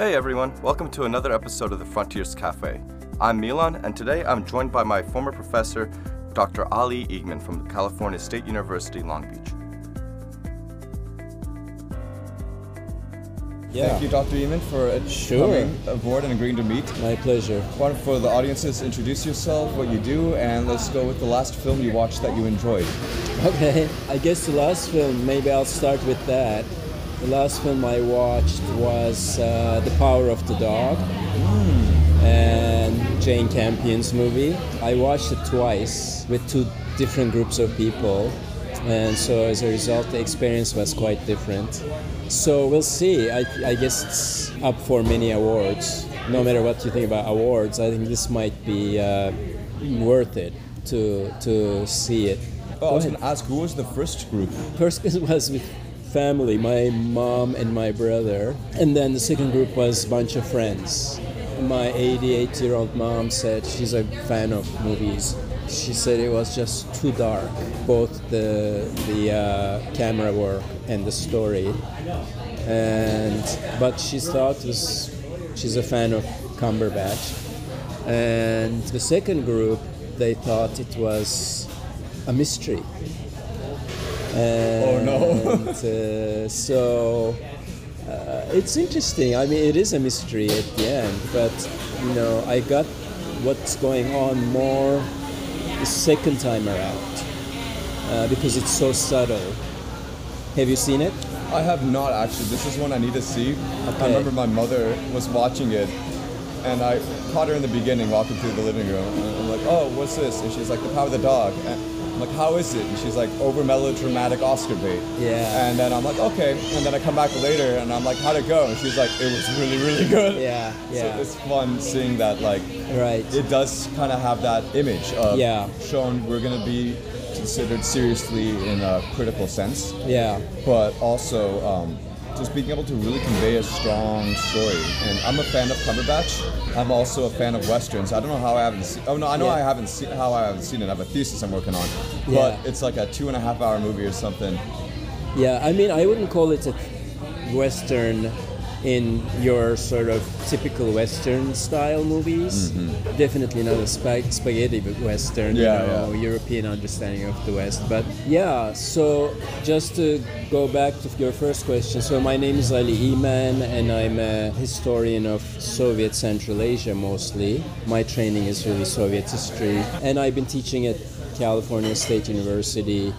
Hey everyone, welcome to another episode of the Frontiers Cafe. I'm Milan, and today I'm joined by my former professor, Dr. Ali İğmen from California State University, Long Beach. Yeah. Thank you, Dr. İğmen, for Sure. coming aboard and agreeing to meet. My pleasure. Why don't for the audiences introduce yourself, what you do, and let's go with the last film you watched that you enjoyed. Okay, I guess the last film, maybe I'll start with that. The last film I watched was uh, The Power of the Dog and Jane Campion's movie. I watched it twice with two different groups of people, and so as a result, the experience was quite different. So we'll see. I, I guess it's up for many awards. No matter what you think about awards, I think this might be uh, worth it to to see it. Oh, I was going to ask, who was the first group? First was with family, my mom and my brother, and then the second group was a bunch of friends. My 88 year old mom said she's a fan of movies. She said it was just too dark, both the the uh, camera work and the story. And but she thought was she's a fan of Cumberbatch. And the second group, they thought it was a mystery. Oh, no. And, uh, so uh, it's interesting. I mean, it is a mystery at the end, but you know, I got what's going on more the second time around uh, because it's so subtle. Have you seen it? I have not actually. This is one I need to see. Okay. I remember my mother was watching it, and I caught her in the beginning walking through the living room. And I'm like, "Oh, what's this?" And she's like, "The Power of the Dog." And I'm like, "How is it?" And she's like, "Over melodramatic Oscar bait." Yeah. And then I'm like, "Okay." And then I come back later, and I'm like, "How'd it go?" And she's like, "It was really, really good." Yeah, yeah. So it's fun seeing that. Like, Right. it does kind of have that image of Yeah. showing we're gonna be considered seriously in a critical sense Yeah. but also um, just being able to really convey a strong story. And I'm a fan of Cumberbatch. I'm also a fan of westerns. I don't know how I haven't seen. Oh no, I know Yeah. I haven't seen how I haven't seen it. I have a thesis I'm working on, but Yeah. it's like a two and a half hour movie or something. Yeah, I mean, I wouldn't call it a Western in your sort of typical Western style movies. Mm-hmm. Definitely not a spa- spaghetti Western, Yeah, you know, yeah. European understanding of the West. But yeah, so just to go back to your first question, so my name is Ali İğmen, and I'm a historian of Soviet Central Asia mostly. My training is really Soviet history, and I've been teaching at California State University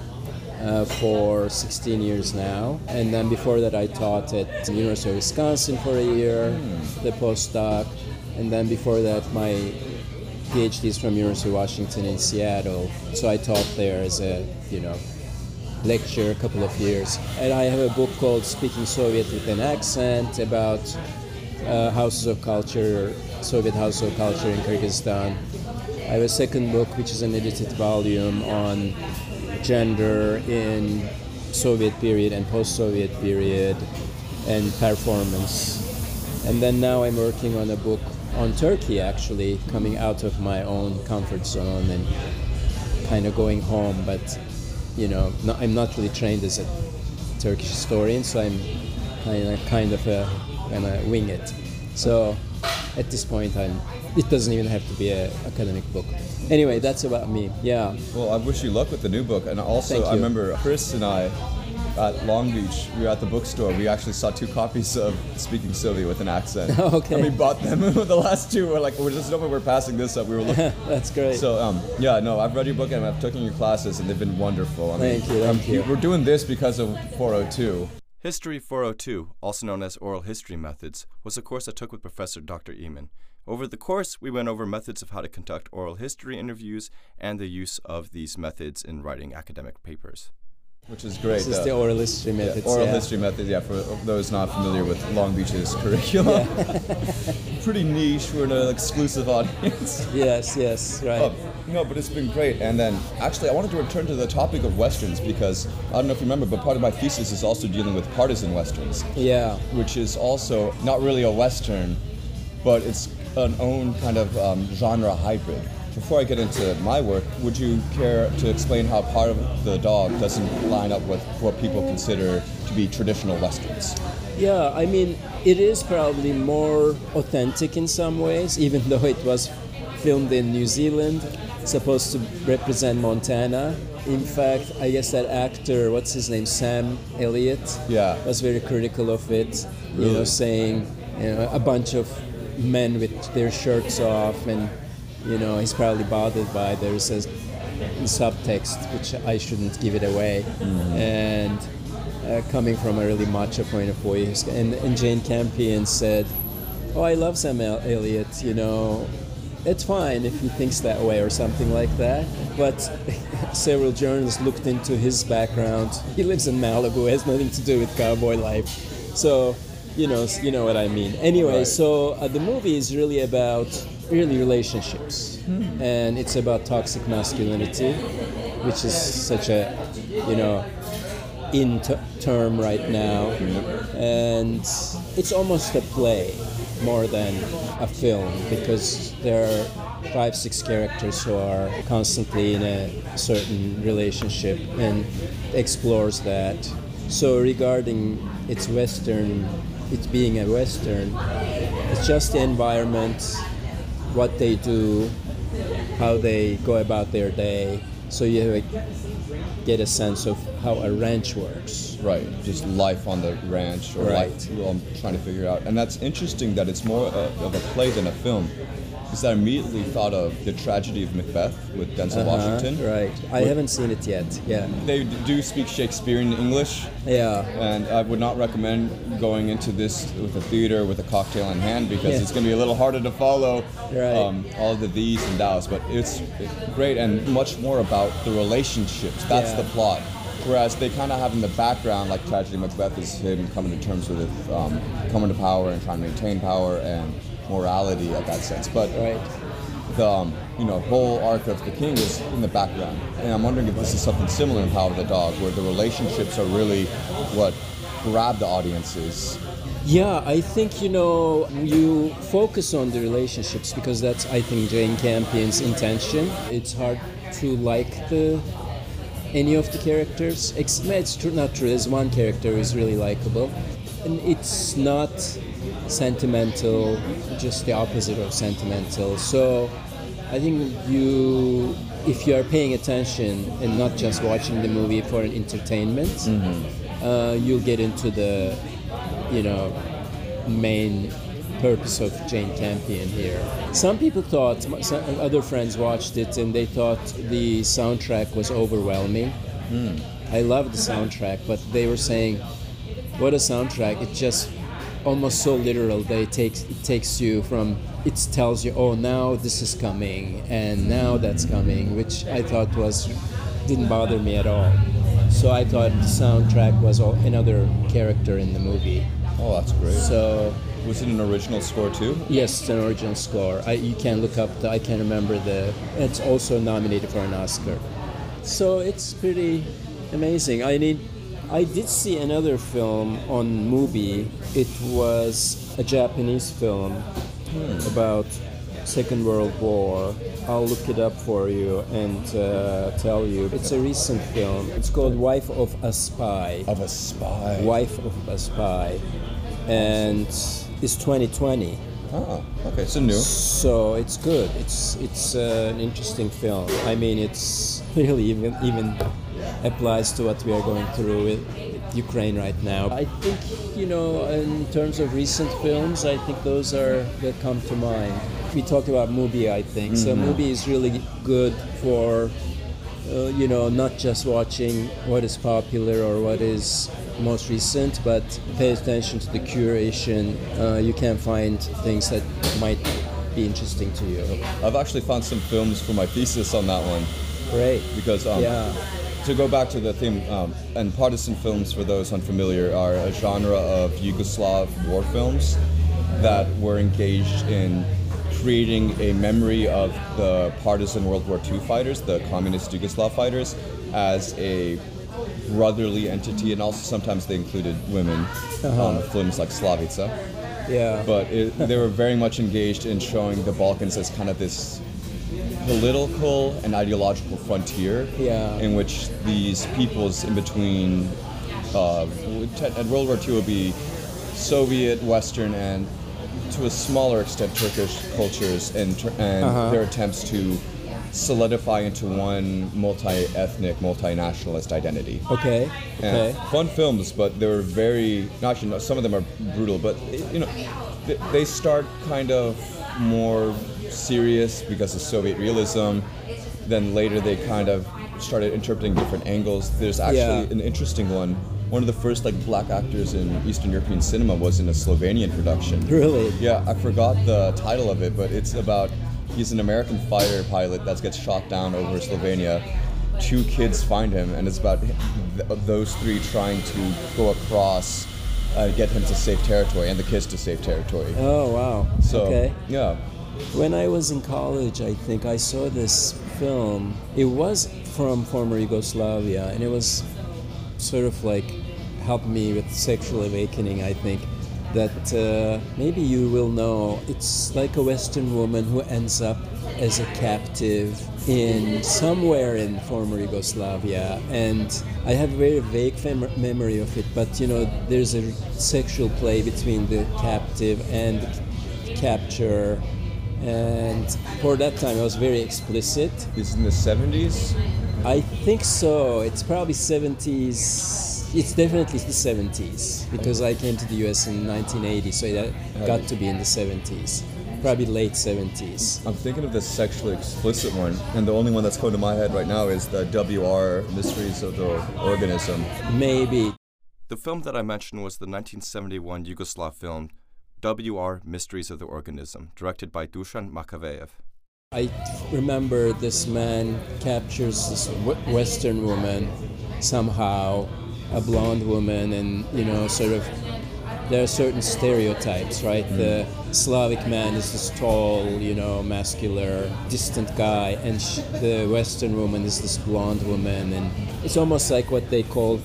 uh, for 16 years now. And then before that, I taught at the University of Wisconsin for a year, the postdoc. And then before that, my PhD is from University of Washington in Seattle. So I taught there as a, you know, lecture a couple of years. And I have a book called Speaking Soviet with an Accent about uh, houses of culture, Soviet houses of culture in Kyrgyzstan. I have a second book, which is an edited volume on gender in Soviet period and post-Soviet period and performance. And then now I'm working on a book on Turkey, actually, coming out of my own comfort zone and kind of going home. But you know, no, I'm not really trained as a Turkish historian, so I'm kind of kind of a of wing it. So at this point, I'm. It doesn't even have to be an academic book. Anyway, that's about me. Yeah. Well, I wish you luck with the new book. And also, I remember Chris and I at Long Beach. We were at the bookstore. We actually saw two copies of Speaking Soviet with an accent. Okay. And we bought them. the last two were like, we're just when we're passing this up. We were looking. That's great. So um, yeah, no, I've read your book and I've taken your classes and they've been wonderful. I mean, Thank you, thank um, you. We're doing this because of 402. History 402, also known as Oral History Methods, was a course I took with Professor Dr. İğmen. Over the course, we went over methods of how to conduct oral history interviews and the use of these methods in writing academic papers. Which is great. this is uh, the oral history yeah, methods. oral yeah. history method, yeah, for those not familiar with Long Beach's curriculum. Yeah. Pretty niche, we're an exclusive audience. Yes, yes, right. Oh, no, but it's been great. And then, actually, I wanted to return to the topic of westerns because I don't know if you remember, but part of my thesis is also dealing with partisan westerns. Yeah. which is also not really a western, but it's an own kind of um, genre hybrid. Before I get into my work, would you care to explain how Power of the Dog doesn't line up with what people consider to be traditional westerns? Yeah, I mean, it is probably more authentic in some ways, even though it was filmed in New Zealand, supposed to represent Montana. In fact, I guess that actor, what's his name, Sam Elliott, Yeah. was very critical of it. You know, saying you know, a bunch of men with their shirts off, and you know, he's probably bothered by there's a subtext which I shouldn't give it away, and uh, coming from a really macho point of view. And, and Jane Campion said, "Oh, I love Sam El- Elliott. You know, it's fine if he thinks that way or something like that." But several journalists looked into his background. He lives in Malibu, has nothing to do with cowboy life. So, you know, you know what I mean. Anyway, Right. so uh, the movie is really about really relationships, and it's about toxic masculinity, which is such a, you know, in t- term right now, and it's almost a play more than a film because there are five, six characters who are constantly in a certain relationship and explores that. So regarding its Western, it being a Western, it's just the environment, what they do, how they go about their day. So you get a sense of how a ranch works. Right, just life on the ranch or Right. life well, I'm trying to figure out. And that's interesting that it's more of a play than a film. Because I immediately thought of the tragedy of Macbeth with Denzel Uh-huh, Washington. Right. I haven't seen it yet. Yeah. They do speak Shakespearean English, Yeah. and I would not recommend going into this with a theater with a cocktail in hand because Yeah. it's going to be a little harder to follow Right. um, all of the these and thous. But it's great and much more about the relationships. That's Yeah. the plot. Whereas they kind of have in the background, like Tragedy of Macbeth, is him coming to terms with um, coming to power and trying to maintain power and morality at that sense. But Right. the um, you know whole arc of the king is in the background, and I'm wondering if this is something similar in Power of the Dog, where the relationships are really what grab the audiences. Yeah, I think you know you focus on the relationships because that's I think Jane Campion's intention. It's hard to like the any of the characters. Ex- It's true, not true. There's one character who's really likable, and it's not sentimental. Just the opposite of sentimental. So I think you, if you are paying attention and not just watching the movie for an entertainment, uh, you'll get into the, you know, main purpose of Jane Campion here. Some people thought, some other friends watched it and they thought the soundtrack was overwhelming. I love the soundtrack, but they were saying, "What a soundtrack! It just almost so literal that it takes it takes you from it tells you, oh, now this is coming and now that's coming," which I thought was didn't bother me at all. So I thought the soundtrack was all, another character in the movie. Oh, that's great. So Was it an original score too? yes, it's an original score. I, you can look up. The, I can't remember the. It's also nominated for an Oscar. So it's pretty amazing. I mean, I did see another film on movie. It was a Japanese film about Second World War. I'll look it up for you and uh, tell you. It's a recent film. It's called Wife of a Spy. Of a spy. Wife of a Spy, and it's 2020. Oh, okay, so new. So it's good. It's it's uh, an interesting film. I mean, it's really even even applies to what we are going through with Ukraine right now. I think you know, in terms of recent films, I think those are that come to mind. We talked about movie. I think so. Movie is really good for. Uh, you know, not just watching what is popular or what is most recent, but pay attention to the curation. Uh, you can find things that might be interesting to you. I've actually found some films for my thesis on that one Great. because um, Yeah. To go back to the theme, um, and partisan films, for those unfamiliar, are a genre of Yugoslav war films that were engaged in creating a memory of the partisan World War II fighters, the communist Yugoslav fighters, as a brotherly entity, and also sometimes they included women. on films like Slavica Yeah. but it, they were very much engaged in showing the Balkans as kind of this political and ideological frontier Yeah. in which these peoples in between uh, at World War II would be Soviet, Western, and to a smaller extent Turkish cultures and, and Uh-huh. their attempts to solidify into one multi-ethnic, multinationalist identity. Okay. Okay. Fun films, but they were very. Not actually, no, some of them are brutal, but you know, th- they start kind of more serious because of Soviet realism. Then later they kind of started interpreting different angles. There's actually Yeah. an interesting one. One of the first like black actors in Eastern European cinema was in a Slovenian production. Really? Yeah, I forgot the title of it, but it's about he's an American fighter pilot that gets shot down over Slovenia. Two kids find him, and it's about th- those three trying to go across, uh, get him to safe territory, and the kids to safe territory. Oh wow. So okay. yeah, When I was in college, I think I saw this film. It was from former Yugoslavia, and it was sort of like helped me with sexual awakening. I think that uh, maybe you will know. It's like a Western woman who ends up as a captive in somewhere in former Yugoslavia, and I have a very vague fem- memory of it. But you know, there's a sexual play between the captive and the capture and for that time it was very explicit. It's in the 70s. i think so. It's probably 70s it's definitely the 70s because i came to the us in 1980 so it got to be in the 70s probably late 70s I'm thinking of the sexually explicit one, and the only one that's coming to my head right now is the WR Mysteries of the Organism. maybe. The film that I mentioned was the 1971 Yugoslav film W.R. Mysteries of the Organism, directed by Dusan Makavejev. I remember this man captures this w- Western woman somehow, a blonde woman, and you know, sort of. There are certain stereotypes, right? Hmm. The Slavic man is this tall, you know, muscular, distant guy, and sh- the Western woman is this blonde woman, and it's almost like what they call,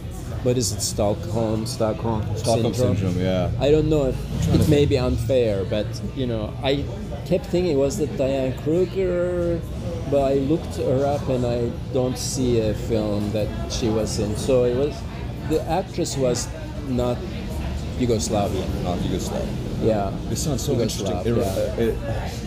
what is it, Stockholm, Stockholm, Stockholm syndrome, yeah. I don't know if it may be unfair, but you know, I kept thinking it was that Diane Kruger, but I looked her up and I don't see a film that she was in. So it was the actress was not Yugoslavian. Not Yugoslav. Yeah. This sounds so interesting. It- yeah. it-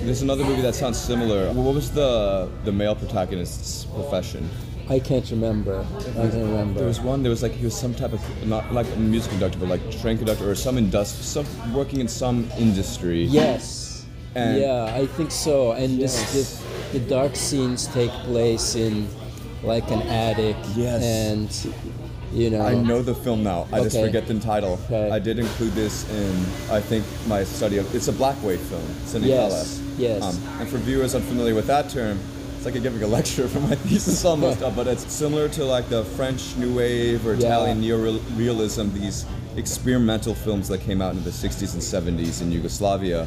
there's another movie that sounds similar. What was the the male protagonist's profession? I can't remember. I can't remember. There was one. There was like he was some type of not like a music conductor, but like train conductor or some industry, some working in some industry. Yes. And- yeah, I think so. And Yes. this, the, the dark scenes take place in like an attic. Yes. And you know. I know the film now. I just forget the title. Okay. I did include this in I think my study of. It's a black wave film. Cindy Yes, yes. Um, and for viewers unfamiliar with that term, it's like I'm giving a lecture for my thesis almost. but it's similar to like the French New Wave or Italian neo-realism. These experimental films that came out in the 60s and 70s in Yugoslavia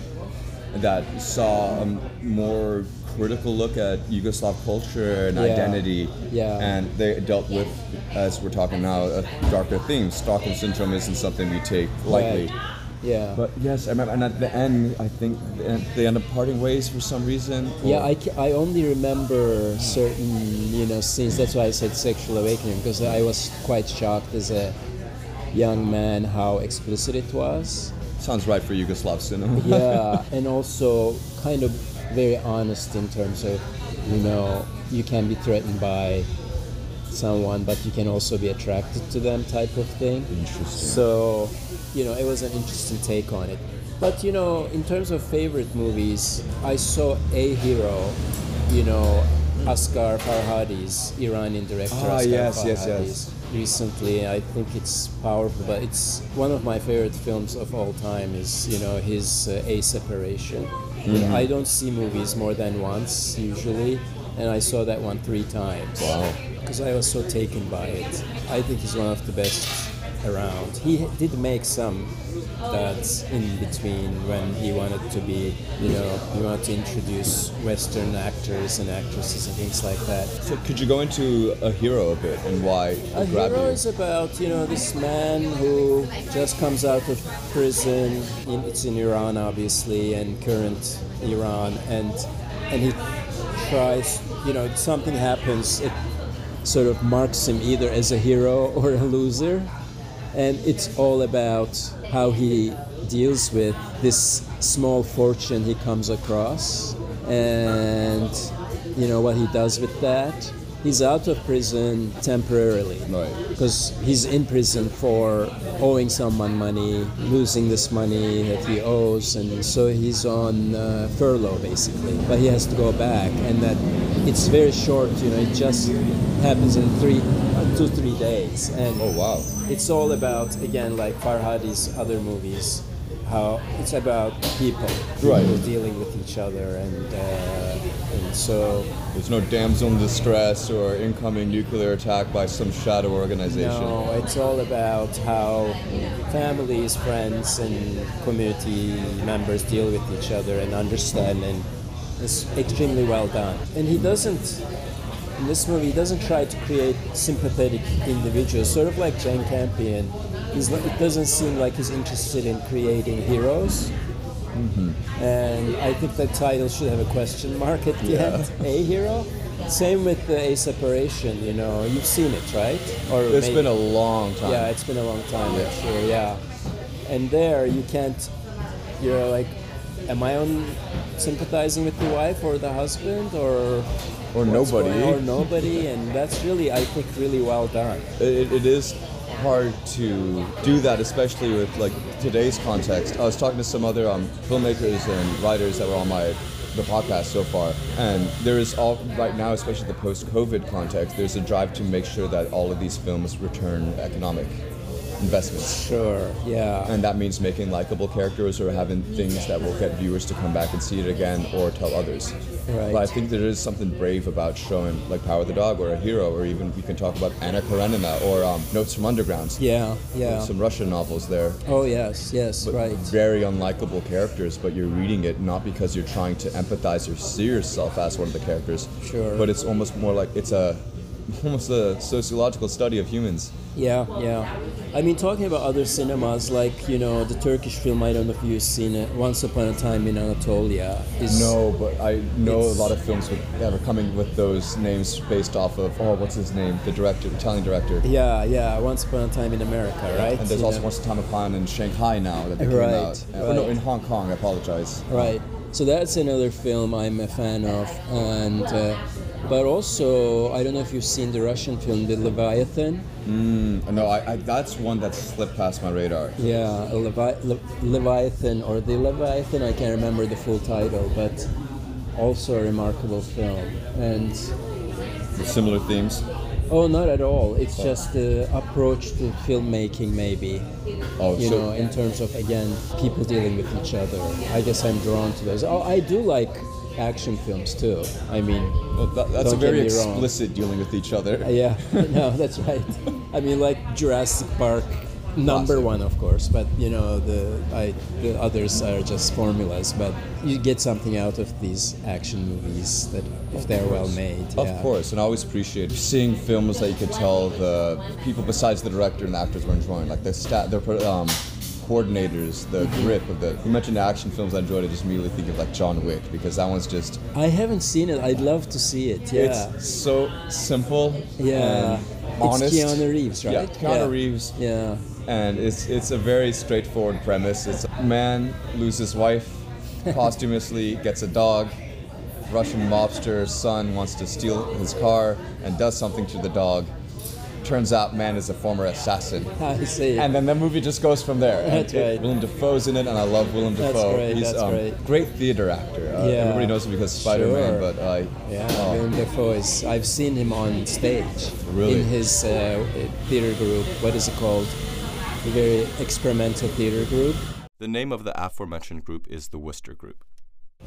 that saw a more critical look at Yugoslav culture and Yeah. identity. Yeah. And they dealt with, as we're talking now, darker themes. Stockholm syndrome isn't something we take lightly. Right. Yeah. But yes, I remember. And at the end, I think they- end up parting ways for some reason. Yeah, I, I only remember certain you know scenes. That's why I said sexual awakening because I was quite shocked as a young man how explicit it was. sounds right for Yugoslav cinema. Yeah, and also kind of very honest in terms of you know you can be threatened by someone, but you can also be attracted to them type of thing. Interesting. So, you know, it was an interesting take on it. But you know, in terms of favorite movies, I saw A Hero, you know, Asghar Farhadi's Iranian director. Ah, Asghar yes, yes, yes. Farhadi's Recently, I think it's powerful, but it's one of my favorite films of all time. Is you know his uh, A Separation. Know, I don't see movies more than once usually, and I saw that one three times Wow. because I was so taken by it. I think he's one of the best around. He did make some that's in between when he wanted to be, you know, he wanted to introduce Western actors and actresses and things like that. So could you go into a hero a bit and why A hero you? is about you know this man who just comes out of prison. In, it's in Iran, obviously, and current Iran, and and he tries. You know, something happens. It sort of marks him either as a hero or a loser, and it's all about how he deals with this small fortune he comes across and you know what he does with that. He's out of prison temporarily Right. because he's in prison for owing someone money, losing this money that he owes, and so he's on uh, furlough basically. But he has to go back, and that it's very short. You know, it just happens in three, uh, two, three days, and Oh wow. it's all about again like Farhadi's other movies, how it's about people, Right. people dealing with each other, and uh, and so There's no damsel in distress or incoming nuclear attack by some shadow organization. No, it's all about how families, friends, and community members deal with each other and understand, and it's extremely well done. And he doesn't, in this movie, he doesn't try to create sympathetic individuals, sort of like Jane Campion. He's, it doesn't seem like he's interested in creating heroes. Mm-hmm. And I think that title should have a question mark at the end. A hero. Same with the A separation. You know, you've seen it, right? Or It's maybe- been a long time. yeah, it's been a long time, Yeah. Sure. Yeah, and there you can't. You're like, am I on sympathizing with the wife or the husband or Or nobody. or nobody? And that's really, I think, really well done. it, it is hard to do that, especially with like today's context. I was talking to some other um, filmmakers and writers that were on my the podcast so far, and there is all right now, especially the post-COVID context. There's a drive to make sure that all of these films return economic investments. Sure. Yeah. And that means making likable characters or having things that will get viewers to come back and see it again or tell others. Right. But I think there is something brave about showing like Power of the Dog or a hero, or even we can talk about Anna Karenina or um, Notes from Underground. yeah. Yeah. Some Russian novels there. Oh yes. Yes. Right. Very unlikable characters, but you're reading it not because you're trying to empathize or see yourself as one of the characters. Sure. But it's almost more like it's a almost a sociological study of humans. Yeah, yeah. I mean, talking about other cinemas, like you know, the Turkish film. I don't know if you've seen it. Once upon a time in Anatolia. Is No, but I know a lot of films with, that are coming with those names based off of oh, what's his name? The director, Italian director. Yeah, yeah. Once upon a time in America, right? And there's You also know? Once Upon a Time in Shanghai now that they came Right, out. Uh, or no, in Hong Kong. I apologize. Right. So that's another film I'm a fan of, and uh, but also I don't know if you've seen the Russian film The Leviathan. Mm, no, I, I, that's one that slipped past my radar. Yeah, Levi- Le- Leviathan or The Leviathan. I can't remember the full title, but also a remarkable film. And With similar themes. oh, not at all. It's just the approach to filmmaking, maybe. Oh, you so know, in terms of again people dealing with each other. I guess I'm drawn to those. Oh, I do like action films too. I mean, well, that, that's a very me wrong. explicit dealing with each other. uh, yeah, no, that's right. I mean, like Jurassic Park, number one, of course, but you know the I, the others are just formulas. But you get something out of these action movies that if they're well made. Of yeah. course, and I always appreciate seeing films that you could tell the people besides the director and the actors were enjoying, like the stat, the um, coordinators, the mm-hmm. grip of the. You mentioned action films I enjoyed. I just immediately think of like John Wick because that one's just. I haven't seen it. I'd love to see it. Yeah. It's so simple. yeah. And It's honest. Keanu Reeves, right? Yeah, Keanu Reeves. Yeah. and it's it's a very straightforward premise. It's a man loses wife, posthumously gets a dog. Russian mobster son wants to steal his car and does something to the dog. Turns out man is a former assassin. I see. And then the movie just goes from there. And That's right. Willem Dafoe's in it, and I love Willem That's Dafoe. great, He's that's um, great. great theater actor. Uh, Yeah. Everybody knows him because Spider-Man, Sure. but I Yeah, oh, Willem Dafoe is. I've seen him on stage. Really? In his uh, theater group. What is it called? The very experimental theater group. The name of the aforementioned group is the Wooster Group.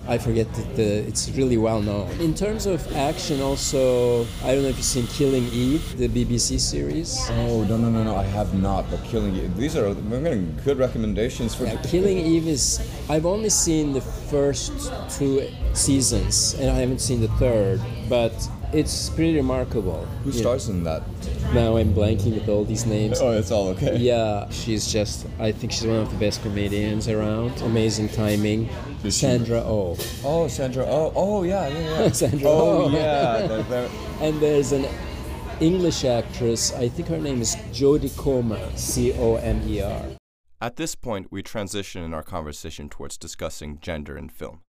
I forget that the, it's really well known. In terms of action, also, I don't know if you've seen Killing Eve, the BBC series. Oh no no no no! I have not. But killing you. These are we're getting good recommendations for. Yeah, Killing Eve is. I've only seen the first two seasons, and I haven't seen the third, but it's pretty remarkable. Who Yeah. stars in that? Now I'm blanking with all these names. Oh, it's all okay. Yeah, she's just. I think she's one of the best comedians around. Amazing timing. Is she- Sandra Oh. Oh, Sandra. Oh, oh yeah, yeah, yeah. Sandra Oh Oh. yeah. They're- they're- And there's an English actress. I think her name is Jodie Comer. C O M E R. At this point, we transition in our conversation towards discussing gender in film.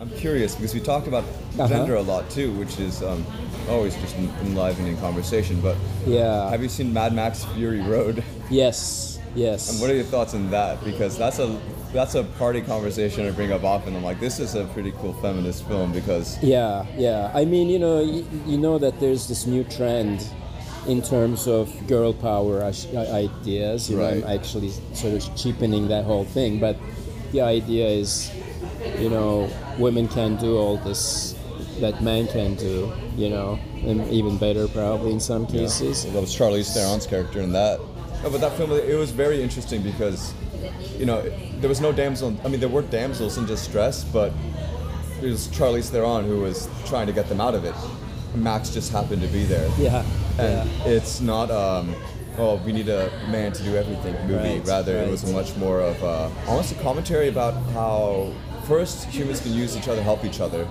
I'm curious because we talked about Uh-huh. gender a lot too, which is um, always just en- enlivening conversation. But Yeah. have you seen Mad Max Fury Road? Yes. Yes. And what are your thoughts on that? Because that's a that's a party conversation I bring up often. I'm like, this is a pretty cool feminist film because Yeah, yeah. I mean, you know, you, you know that there's this new trend in terms of girl power ideas. You know, I'm actually sort of cheapening that whole thing, but the idea is, you know, women can do all this that men can do. You know, and even better probably in some cases. that was Charlize Theron's character in that. No, but that film it was very interesting because, you know, there was no damsel. I mean, there were damsels in distress, but it was Charlize Theron who was trying to get them out of it. Max just happened to be there. Yeah. and yeah. it's not um oh we need a man to do everything movie Right, rather it was much more of uh, almost a commentary about how first humans can use each other help each other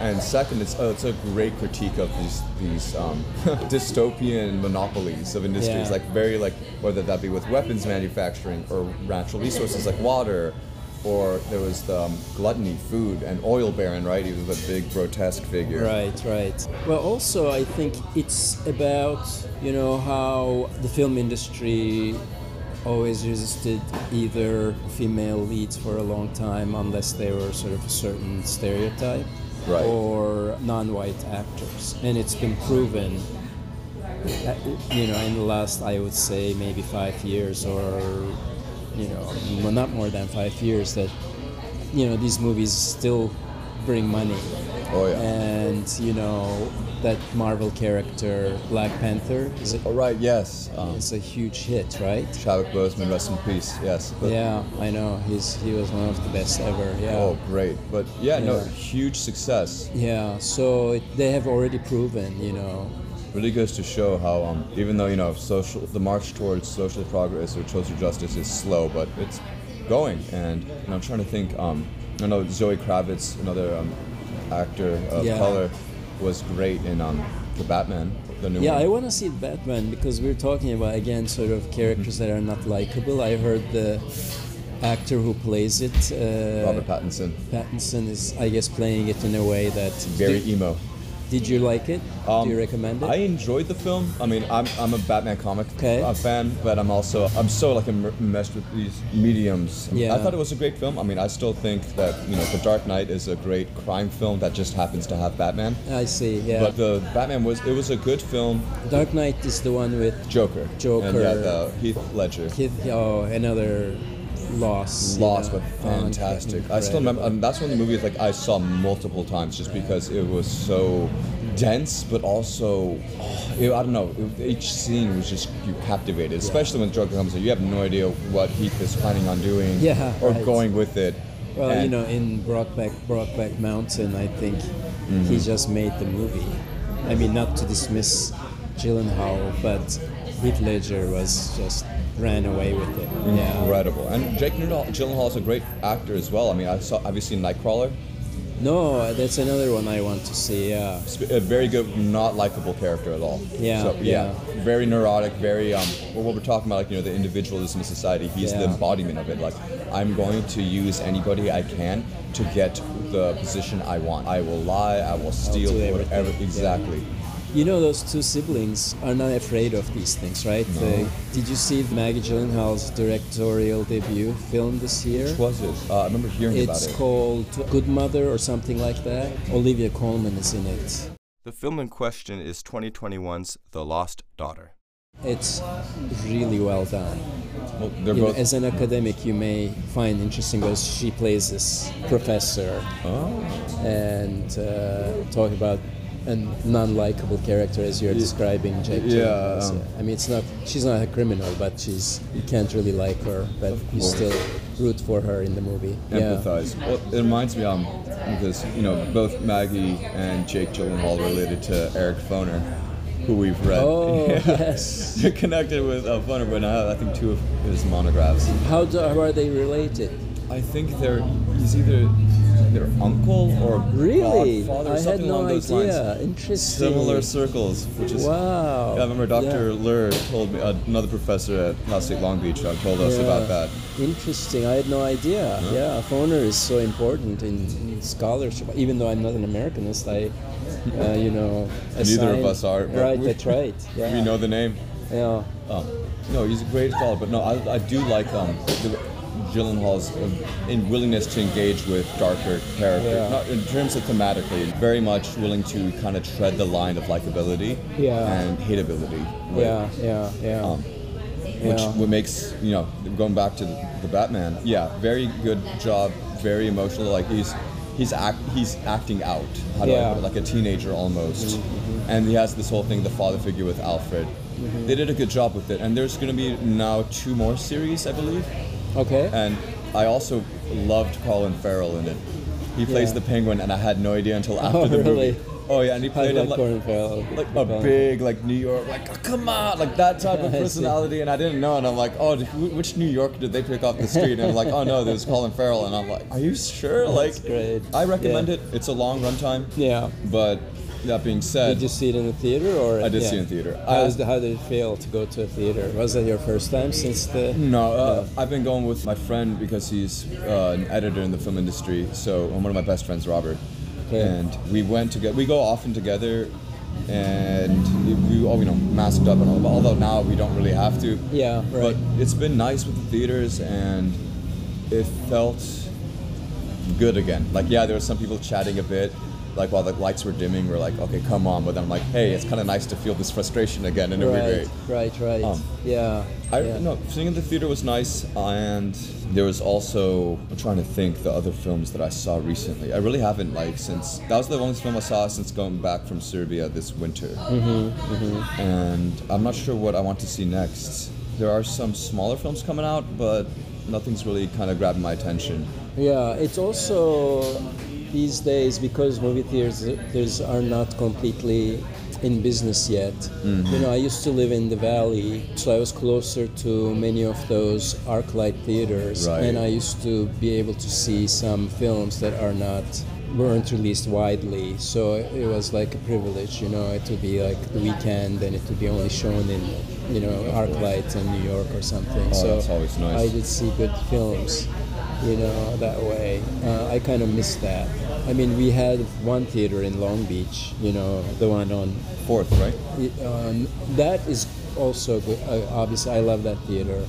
and second it's, uh, it's a great critique of these these um, dystopian monopolies of industries Yeah. like very like whether that be with weapons manufacturing or natural resources like water or there was the um, gluttony food and oil baron right he was a big grotesque figure Right, right. Well, also, I think it's about, you know, how the film industry always resisted either female leads for a long time unless they were sort of a certain stereotype Right. or non-white actors. And it's been proven, uh, you know, in the last, I would say, maybe five years or, you know, not more than five years that, you know, these movies still bring money oh yeah and you know that Marvel character Black Panther is a, all right yes um, is a huge hit, right? Chadwick Boseman, rest in peace. Yes. But, Yeah, I know. He's he was one of the best ever. Yeah. Oh, great. But yeah, no, huge success. Yeah. So it, they have already proven, you know. Really goes to show how, um, even though you know, social, the march towards social progress or social justice is slow, but it's going. And, and I'm trying to think. Um, I know Zoe Kravitz, another um, actor of Yeah. color, was great in um, the Batman, the new Yeah, one. I want to see Batman because we're talking about again sort of characters that are not likable. I heard the actor who plays it, uh, Robert Pattinson, Pattinson, is I guess playing it in a way that very emo. Did you like it? Um, Do you recommend it? I enjoyed the film. I mean, I'm, I'm a Batman comic Okay. uh, fan, but I'm also I'm so like im- immersed with these mediums. Yeah. I thought it was a great film. I mean, I still think that you know, The Dark Knight is a great crime film that just happens to have Batman. I see. Yeah. But the Batman was it was a good film. Dark Knight is the one with Joker. Joker. And yeah, the Heath Ledger. Kid, oh, another Lost, know. but fantastic. I still remember. Um, that's one of the movies like I saw multiple times just because it was so dense, but also oh, it, I don't know. It, each scene was just you captivated, especially when Joker comes in. You have no idea what Heath is planning on doing Yeah, or right. going with it. Well, you know, in Brokeback, Brokeback Mountain, I think Mm-hmm. he just made the movie. I mean, not to dismiss Gyllenhaal, but Heath Ledger was just ran away with it. Yeah. Incredible, and Jake Gyllenhaal is a great actor as well. I mean, I saw. Have you seen Nightcrawler? No, that's another one I want to see. Yeah. A very good, not likable character at all. Yeah, So, yeah. Very neurotic. Very um. Well, what we're talking about, like you know, the individualism of society. He's the embodiment of it. Like, I'm going to use anybody I can to get the position I want. I will lie. I will steal. Whatever. everything, yeah. Exactly. You know, those two siblings are not afraid of these things, right? No. Uh, did you see Maggie Gyllenhaal's directorial debut film this year? Which was it? Uh, I remember hearing It's about it. It's called Good Mother or something like that. Olivia Colman is in it. The film in question is 2021's The Lost Daughter. It's really well done. Well, they're You know, as an academic, you may find interesting because she plays this professor oh. and uh, talk about a non-likable character as you're describing Jack. Yeah, um, I mean, it's not she's not a criminal, but she's you can't really like her, but you still root for her in the movie. empathize. Well, it reminds me, um, because you know both Maggie and Jake Gyllenhaal related to Eric Foner, who we've read. Oh Yeah. yes. They're connected with uh, Foner, but I, have, I think two of his monographs. How, do, how are they related? I think they're he's either their uncle or Really? godfather, I had something no along those idea. lines. Interesting. Similar circles, which is Wow. Yeah, I remember Dr. Yeah. Lur told me, uh, another professor at Cal State Long Beach uh, told us Yeah. about that. Interesting. I had no idea. Yeah, Foner is so important in, in scholarship. Even though I'm not an Americanist, I, uh, you know, Neither of us are. Right, we- that's right. Yeah. We know the name. Yeah. Um, no, he's a great scholar, but no, I, I do like um, the, Gyllenhaal's uh, in willingness to engage with darker characters. Yeah. Not in terms of thematically, very much willing to kind of tread the line of likability Yeah. and hateability. with, Yeah, yeah, yeah. Um, which Yeah. what makes you know going back to the, the Batman. Yeah, very good job. Very emotional. Like he's he's act he's acting out. How do Yeah. Mm-hmm? Like a teenager almost. And he has this whole thing, the father figure with Alfred. Mm-hmm. They did a good job with it. And there's going to be now two more series, I believe. Okay. And I also loved Colin Farrell in it. He plays Yeah. the Penguin, and I had no idea until oh, after Oh, the really? movie. Oh yeah, and he I played like like, Farrell. like a big like New York like oh, come on like that type of personality and I didn't know and I'm like oh wh- which New York did they pick off the street and I'm like oh no there's Colin Farrell and I'm like are you sure like That's great. I recommend Yeah. it it's a long runtime Yeah. but that being said Did you see it in the theater or? I did yeah. see it in theater. How, I- was the, how did it feel to go to a theater? Was that your first time since the? no uh, I've been going with my friend because he's uh, an editor in the film industry so I'm one of my best friends Robert Okay. and we went together we go often together and we, we all you know masked up and all although now we don't really have to Yeah. Right. But it's been nice with the theaters, and it felt good again. Like, yeah, there were some people chatting a bit. Like while the lights were dimming, we're like, okay, come on. But then I'm like, hey, it's kind of nice to feel this frustration again, and be right. great. Right. Right. Um, yeah. I yeah. no, seeing in the theater was nice, and there was also I'm trying to think the other films that I saw recently. I really haven't like since that was the only film I saw since going back from Serbia this winter, mm-hmm, and I'm not sure what I want to see next. There are some smaller films coming out, but nothing's really kind of grabbing my attention. Yeah, it's also these days because movie theaters are not completely in business yet. Mm-hmm. You know, I used to live in the valley, so I was closer to many of those ArcLight theaters, Right. and I used to be able to see some films that are not weren't released widely. So it was like a privilege, you know. It would be like the weekend, and it would be only shown in, you know, ArcLight in New York or something. Oh, so that's always nice. I did see good films, you know, that way. Uh, I kind of miss that. I mean, we had one theater in Long Beach, you know, the one on. Fourth, right? Um, that is also good. Uh, obviously, I love that theater.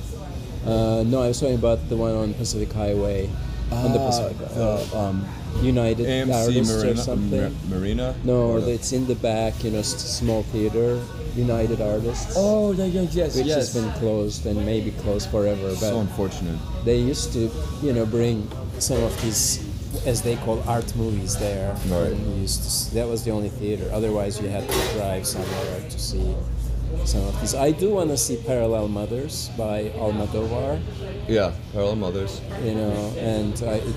Uh, no, I was talking about the one on Pacific Highway, on the Pacific uh, the, um, United AMC Artists or Marina. something. Ma- Marina. no, Or the- it's in the back, you know, small theater, United Artists. Oh, yeah, yeah, yes, Which yes. has been closed and maybe closed forever, but so unfortunate. they used to, you know, bring some of these, as they call art movies there. Right. To, that was the only theater. Otherwise, you had to drive somewhere to see some of these. I do want to see Parallel Mothers by Almodovar, Yeah, Parallel Mothers. you know, and I, it,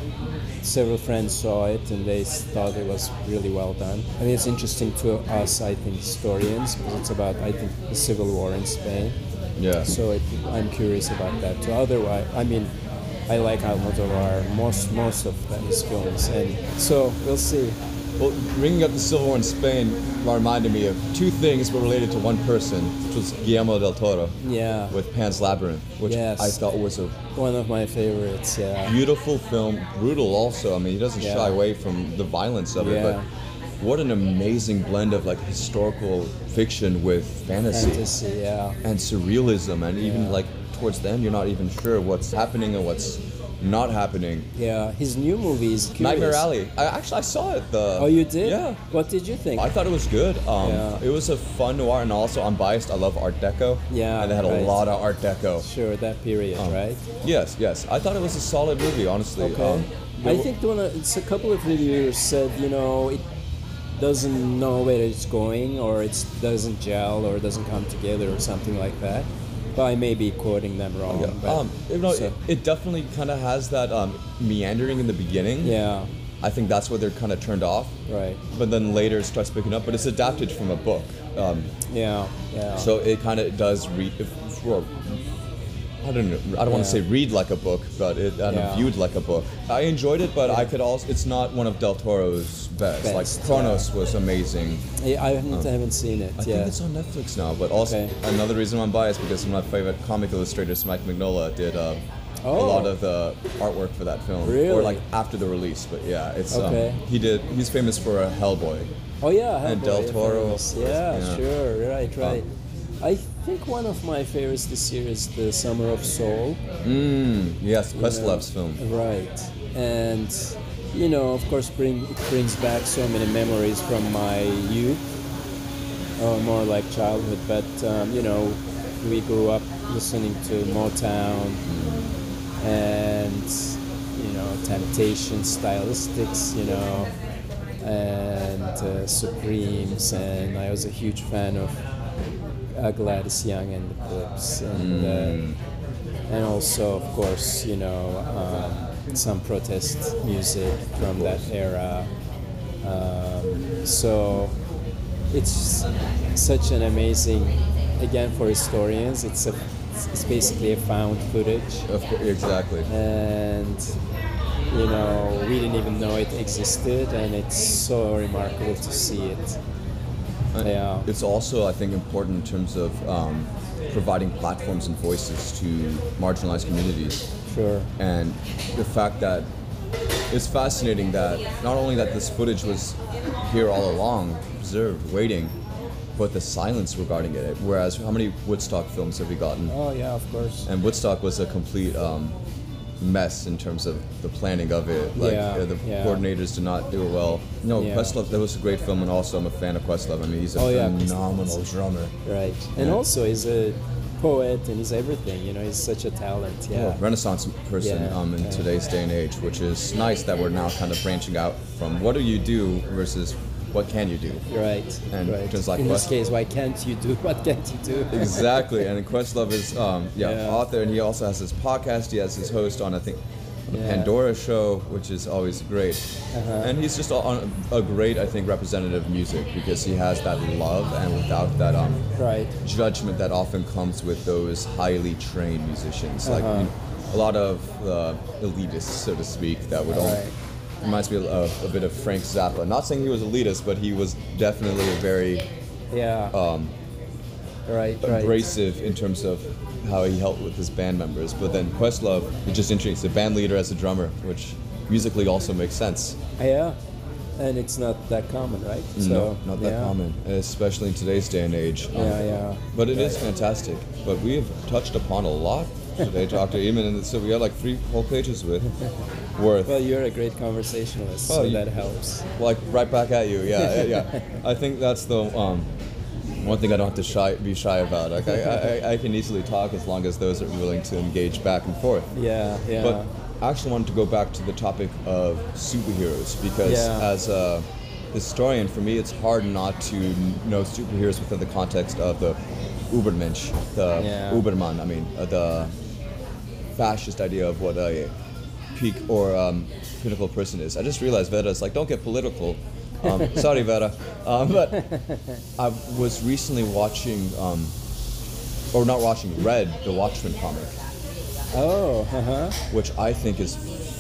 several friends saw it and they thought it was really well done. I mean, it's interesting to us, I think, historians, because it's about, I think, the civil war in Spain. Yeah. So it, I'm curious about that too. Otherwise, I mean, I like Almodovar most most of his films, and so we'll see. Well, bringing up the Civil War in Spain reminded me of two things but related to one person, which was Guillermo del Toro Yeah, with Pan's Labyrinth, which Yes. I thought was a one of my favorites. Yeah, beautiful film, brutal also. I mean, he doesn't Yeah. shy away from the violence of it, Yeah. but what an amazing blend of like historical fiction with fantasy, fantasy. Yeah, and surrealism, and even like towards the end, you're not even sure what's happening and what's not happening. yeah. His new movies. Nightmare curious. Alley. I actually I saw it. The Oh, you did? Yeah. What did you think? I thought it was good. Um, Yeah. It was a fun noir, and also I'm biased. I love Art Deco. Yeah, and they had right. a lot of Art Deco. sure, that period, Um, right? Yes, yes. I thought it was a solid movie, honestly. Okay. Um, I think the one, it's a couple of reviewers said, you know, it doesn't know where it's going, or it doesn't gel, or it doesn't come together, or something like that. But I may be quoting them wrong. But- Um, you know, so- it, it definitely kind of has that um, meandering in the beginning. yeah, I think that's where they're kind of turned off. right. But then later it starts picking up. But it's adapted from a book. Um, Yeah, yeah. So it kind of does read. If, I don't know. I don't want to say read like a book, but it kind Yeah. viewed like a book. I enjoyed it, but I could also. It's not one of Del Toro's best. Best, like Cronos was amazing. Yeah, I haven't, I haven't seen it. I yeah. think it's on Netflix now. But also Okay. another reason I'm biased because one of my favorite comic illustrators, Mike Mignola, did uh, a Oh. lot of the artwork for that film. really? Or like after the release. But yeah, it's Okay. um, he did. He's famous for uh, Hellboy. Oh yeah, Hellboy, And Del yeah, Toro, Yeah, yeah. sure, right, right. I think one of my favorites this year is the Summer of Soul. Mm, yes, Questlove's film. Right, and you know, of course, bring it brings back so many memories from my youth, or more like childhood. But um, you know, we grew up listening to Motown and you know Temptation Stylistics, you know, and uh, Supremes, and I was a huge fan of uh, Gladys Young and the Clips, and uh, and also, of course, you know, um, some protest music from that era. Um, so it's such an amazing, again, for historians, it's a it's basically a found footage Of course, exactly. and you know we didn't even know it existed and it's so remarkable to see it yeah It's also, I think, important in terms of um, providing platforms and voices to marginalized communities. sure And the fact that it's fascinating that not only that this footage was here all along, preserved, waiting, but the silence regarding it. Whereas, how many Woodstock films have we gotten? oh yeah of course And Woodstock was a complete um, mess in terms of the planning of it. Like Yeah, uh, the yeah. coordinators did not do it well. No, Yeah. Questlove. That was a great film, and also I'm a fan of Questlove. I mean, he's a Oh, phenomenal drummer. right and also he's a poet and he's everything you know he's such a talent yeah Renaissance person um, in today's day and age, which is nice that we're now kind of branching out from what do you do versus what can you do. right And right just like in this Quest- case why can't you do what can't you do Exactly, and Questlove is um, yeah, Yeah. author, and he also has his podcast. He has his host on I think the Yeah. Pandora show, which is always great. Uh-huh. And he's just a, on a great I think representative of music because he has that love and without that um, right judgment that often comes with those highly trained musicians, like Uh-huh. you know, a lot of uh, elitists, so to speak, that would all. Right. Reminds me of a bit of Frank Zappa. Not saying he was elitist, but he was definitely a very yeah um, right right abrasive in terms of how he helped with his band members. But then Questlove, it's just interesting. He's a band leader as a drummer, which musically also makes sense. yeah and it's not that common right no, not that yeah. common, especially in today's day and age. Um, yeah yeah But it is fantastic. But we have touched upon a lot today, Dr. İğmen, and so we got like three whole pages with worth. Well, you're a great conversationalist, Oh, so you- that helps. like right back at you. Yeah, yeah. I think that's the um, one thing I don't have to shy, be shy about. Like I, I, I can easily talk as long as those are willing to engage back and forth. Yeah, yeah. But I actually wanted to go back to the topic of superheroes because Yeah. as a historian, for me, it's hard not to know superheroes within the context of the Ubermensch, the Yeah. Ubermann. I mean, uh, the fascist idea of what a peak or um, pinnacle person is. I just realized Veda's like, don't get political. Um, sorry, Veda. Um, but I was recently watching, um, or not watching, read the Watchmen comic oh, uh-huh. which I think is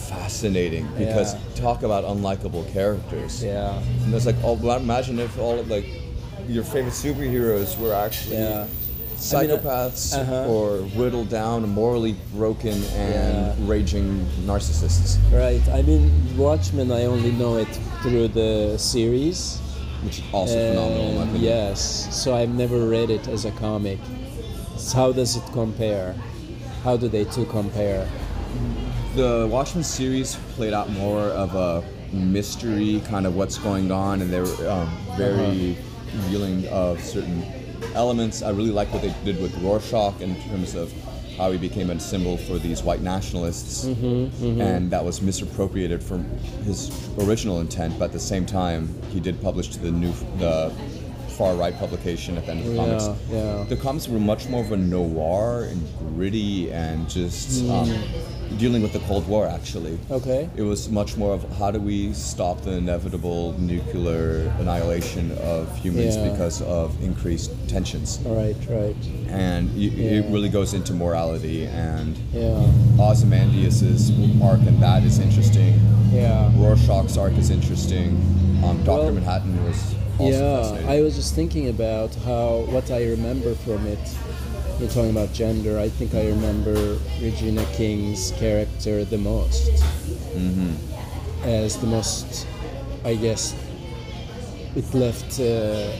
fascinating because Yeah. talk about unlikable characters. Yeah. And it's like, oh, imagine if all of like your favorite superheroes were actually Yeah. Psychopaths uh-huh. or whittled down, morally broken, and Yeah. raging narcissists, Right. I mean, Watchmen, I only know it through the series. which is also phenomenal. And opinion. yes, so I've never read it as a comic. So how does it compare? How do they two compare? the Watchmen series played out more of a mystery, kind of what's going on, and they were um, very revealing of certain elements. I really like what they did with Rorschach in terms of how he became a symbol for these white nationalists, mm-hmm, mm-hmm. and that was misappropriated from his original intent. But at the same time, he did publish the new the far right publication at the end of the Yeah, comics. yeah. The comics were much more of a noir and gritty and just um, Hmm. dealing with the Cold War. Actually, Okay. it was much more of how do we stop the inevitable nuclear annihilation of humans Yeah. because of increased tensions, Right, right. and y it really goes into morality and. Yeah, Ozymandias's arc and that is interesting. yeah. Rorschach's arc is interesting. Um, Doctor Well, Manhattan was Yeah. I was just thinking about how what I remember from it. You're talking about gender. I think I remember Regina King's character the most, Mm-hmm. as the most. I guess it left, uh,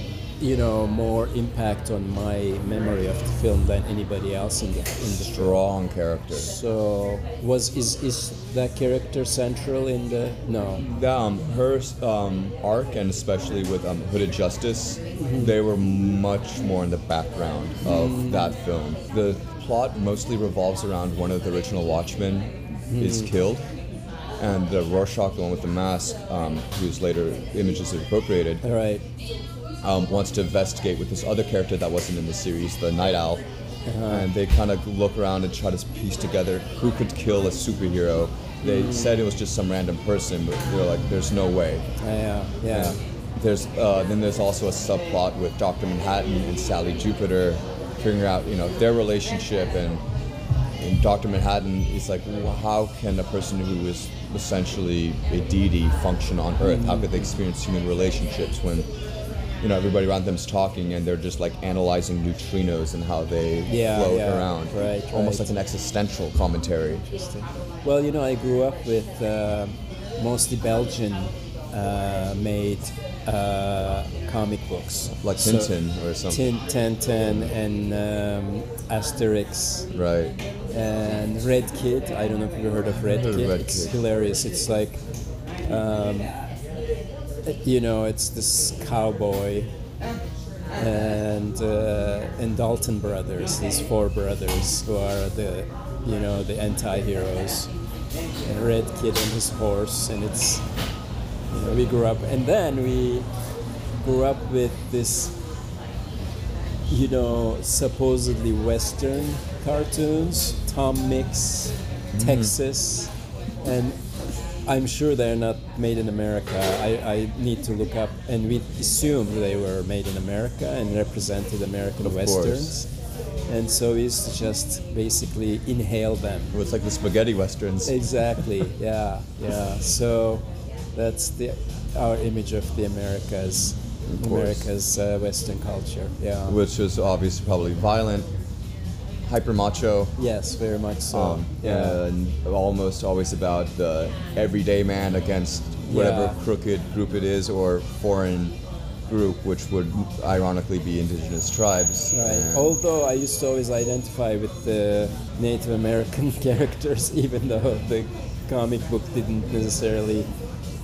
you know, more impact on my memory of the film than anybody else in the in the film. strong character. So was is is that character central in the no? Um, her um, arc, and especially with um, Hooded Justice, Mm-hmm. they were much more in the background of Mm. that film. The plot mostly revolves around one of the original Watchmen is Mm-hmm. killed, and the Rorschach, the one with the mask, um, whose later images are appropriated, All right. Um, wants to investigate with this other character that wasn't in the series, the Night Owl. And they kind of look around and try to piece together who could kill a superhero. They said it was just some random person, but they're like, there's no way. Yeah, yeah. There's uh, then there's also a subplot with Doctor Manhattan and Sally Jupiter, figuring out you know their relationship and. And Dr. Manhattan is like, well, how can a person who is essentially a deity function on Earth? How could they experience human relationships when, you know, everybody around them is talking and they're just like analyzing neutrinos and how they Yeah, float yeah. around? Right, Almost right. like an existential commentary. Interesting. Well, you know, I grew up with uh, mostly Belgian uh, made uh, comic books. Like So- Tintin or something. Tin, Tintin and um, Asterix Right. and Red Kit. I don't know if you've heard of Red Heard of Kid. Red it's Kid. hilarious. It's like, um, you know, it's this cowboy and uh, and Dalton brothers. These four brothers who are the, you know, the anti-heroes. And Red Kit and his horse, and it's, you know, we grew up, and then we grew up with this you know, supposedly Western cartoons, Tom Mix, Texas, and I'm sure they're not made in America. I, I need to look up, and we assumed they were made in America and represented American Of course. westerns. And so we used to just basically inhale them. It was like the spaghetti westerns. Exactly. Yeah. Yeah. So that's the our image of the Americas. America's uh, Western culture. Yeah. which was obviously probably violent, hyper macho, Yes, very much so. um, yeah. and almost always about the everyday man against whatever Yeah. crooked group it is or foreign group, which would ironically be indigenous tribes. Right. And- Although I used to always identify with the Native American characters, even though the comic book didn't necessarily,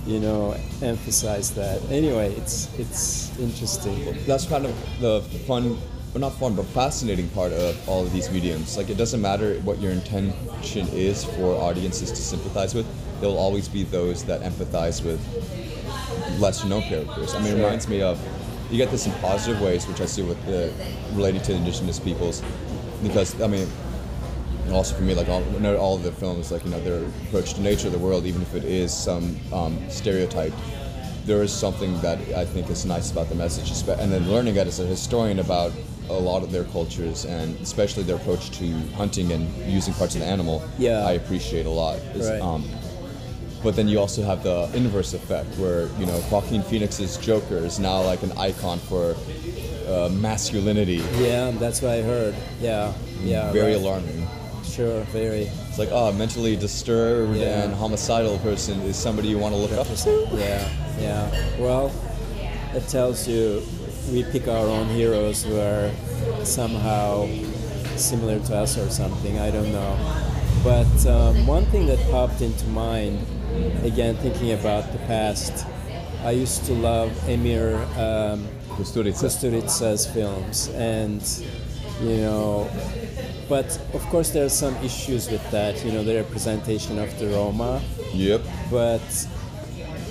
you know, emphasize that. Anyway, it's it's interesting. that's kind of the fun, well, not fun, but fascinating part of all of these mediums. Like, it doesn't matter what your intention is for audiences to sympathize with, there will always be those that empathize with lesser known characters. I mean, it reminds me of, you get this in positive ways, which I see with the, related to indigenous peoples, because, I mean, and also for me, like all, not all of the films, like you know, their approach to nature of the world, even if it is some um, stereotype, there is something that I think is nice about the message, and then learning it as a historian about a lot of their cultures and especially their approach to hunting and using parts of the animal. Yeah. I appreciate a lot. Right. um, but then you also have the inverse effect, where you know Joaquin Phoenix's Joker is now like an icon for uh, masculinity. Yeah, that's what I heard. Yeah, yeah. Very right. alarming. Sure, very. It's like, oh, a mentally disturbed Yeah. and homicidal person is somebody you want to look up to. Yeah, yeah. Well, it tells you we pick our own heroes who are somehow similar to us or something. I don't know. But um, one thing that popped into mind, again thinking about the past, I used to love Emir um, Kusturica. Kusturica's films, and you know, but of course there are some issues with that. You know, the representation of the Roma Yep. but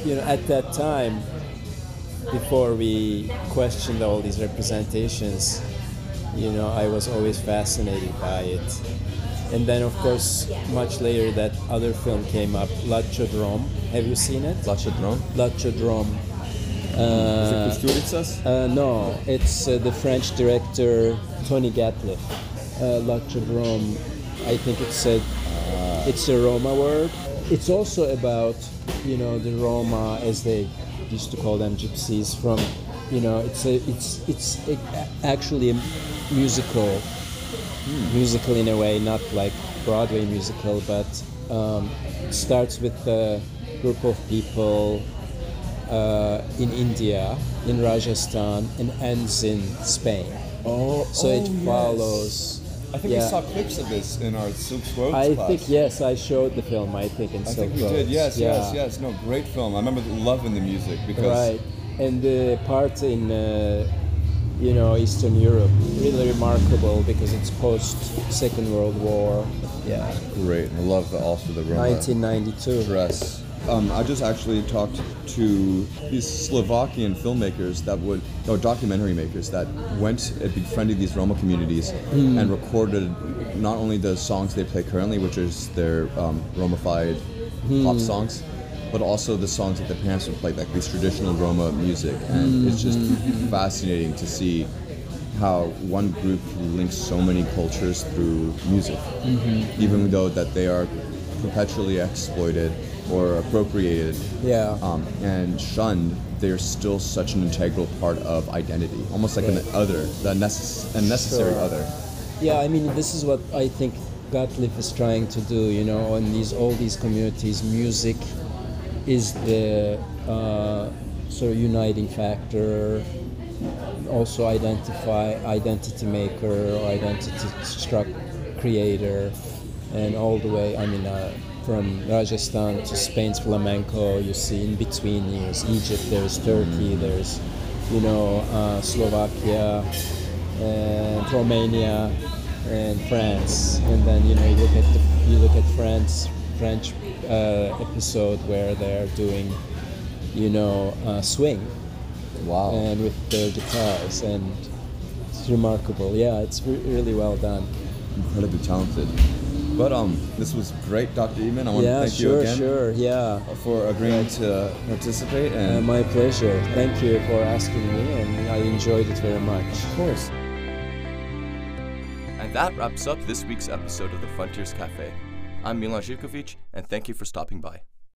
you know at that time before we questioned all these representations, you know, I was always fascinated by it. And then, of course, much later, that other film came up, Latcho Drom. Have you seen it? Latcho Drom? Lachodrome. Is it Kusturicas? Uh, no, it's uh, the French director Tony Gatlif. Uh, Latcho Drom, I think it's a, it's a Roma word. It's also about, you know, the Roma as they used to call them gypsies from, you know, it's a, it's it's a, actually a musical, musical in a way, not like Broadway musical, but um, starts with a group of people uh, in India, in Rajasthan, and ends in Spain. Oh, So it follows. I think yeah. we saw clips of this in our Silk Roads I class. think yes, I showed the film. I think in I Silk think we Roads. did. Yes, yeah. yes, yes. No, great film. I remember loving the music because Right, and the part in uh, you know Eastern Europe really remarkable because it's post Second World War. Yeah, great. I love also the Roma 1992. dress. Um, I just actually talked to these Slovakian filmmakers that would, or documentary makers that went and befriended these Roma communities and recorded not only the songs they play currently, which is their um, Romified pop songs, but also the songs that their parents would play, like these traditional Roma music. And it's just fascinating to see how one group links so many cultures through music, even though that they are perpetually exploited or appropriated Yeah. um, and shunned, they're still such an integral part of identity, almost like an other, the necess- a necessary Sure. other. Yeah, I mean, this is what I think Gatlif is trying to do. You know, in these all these communities, music is the uh, sort of uniting factor. Also, identify identity maker or identity struck creator, and all the way. I mean. Uh, from Rajasthan to Spain's flamenco, you see in between years Egypt, there's Turkey, there's you know uh, Slovakia, and Romania and France, and then you know you look at the, you look at France French uh, episode where they're doing you know uh, swing Wow. and with their guitars and it's remarkable. Yeah, it's re- really well done. Incredibly talented. But um, this was great, Dr. İğmen. I want yeah, to thank you sure, again sure. Yeah, for agreeing to participate. uh, And my pleasure. Thank you for asking me, and I enjoyed it very much. of course, And that wraps up this week's episode of the Frontiers Cafe. I'm Milan Živkovic, and thank you for stopping by.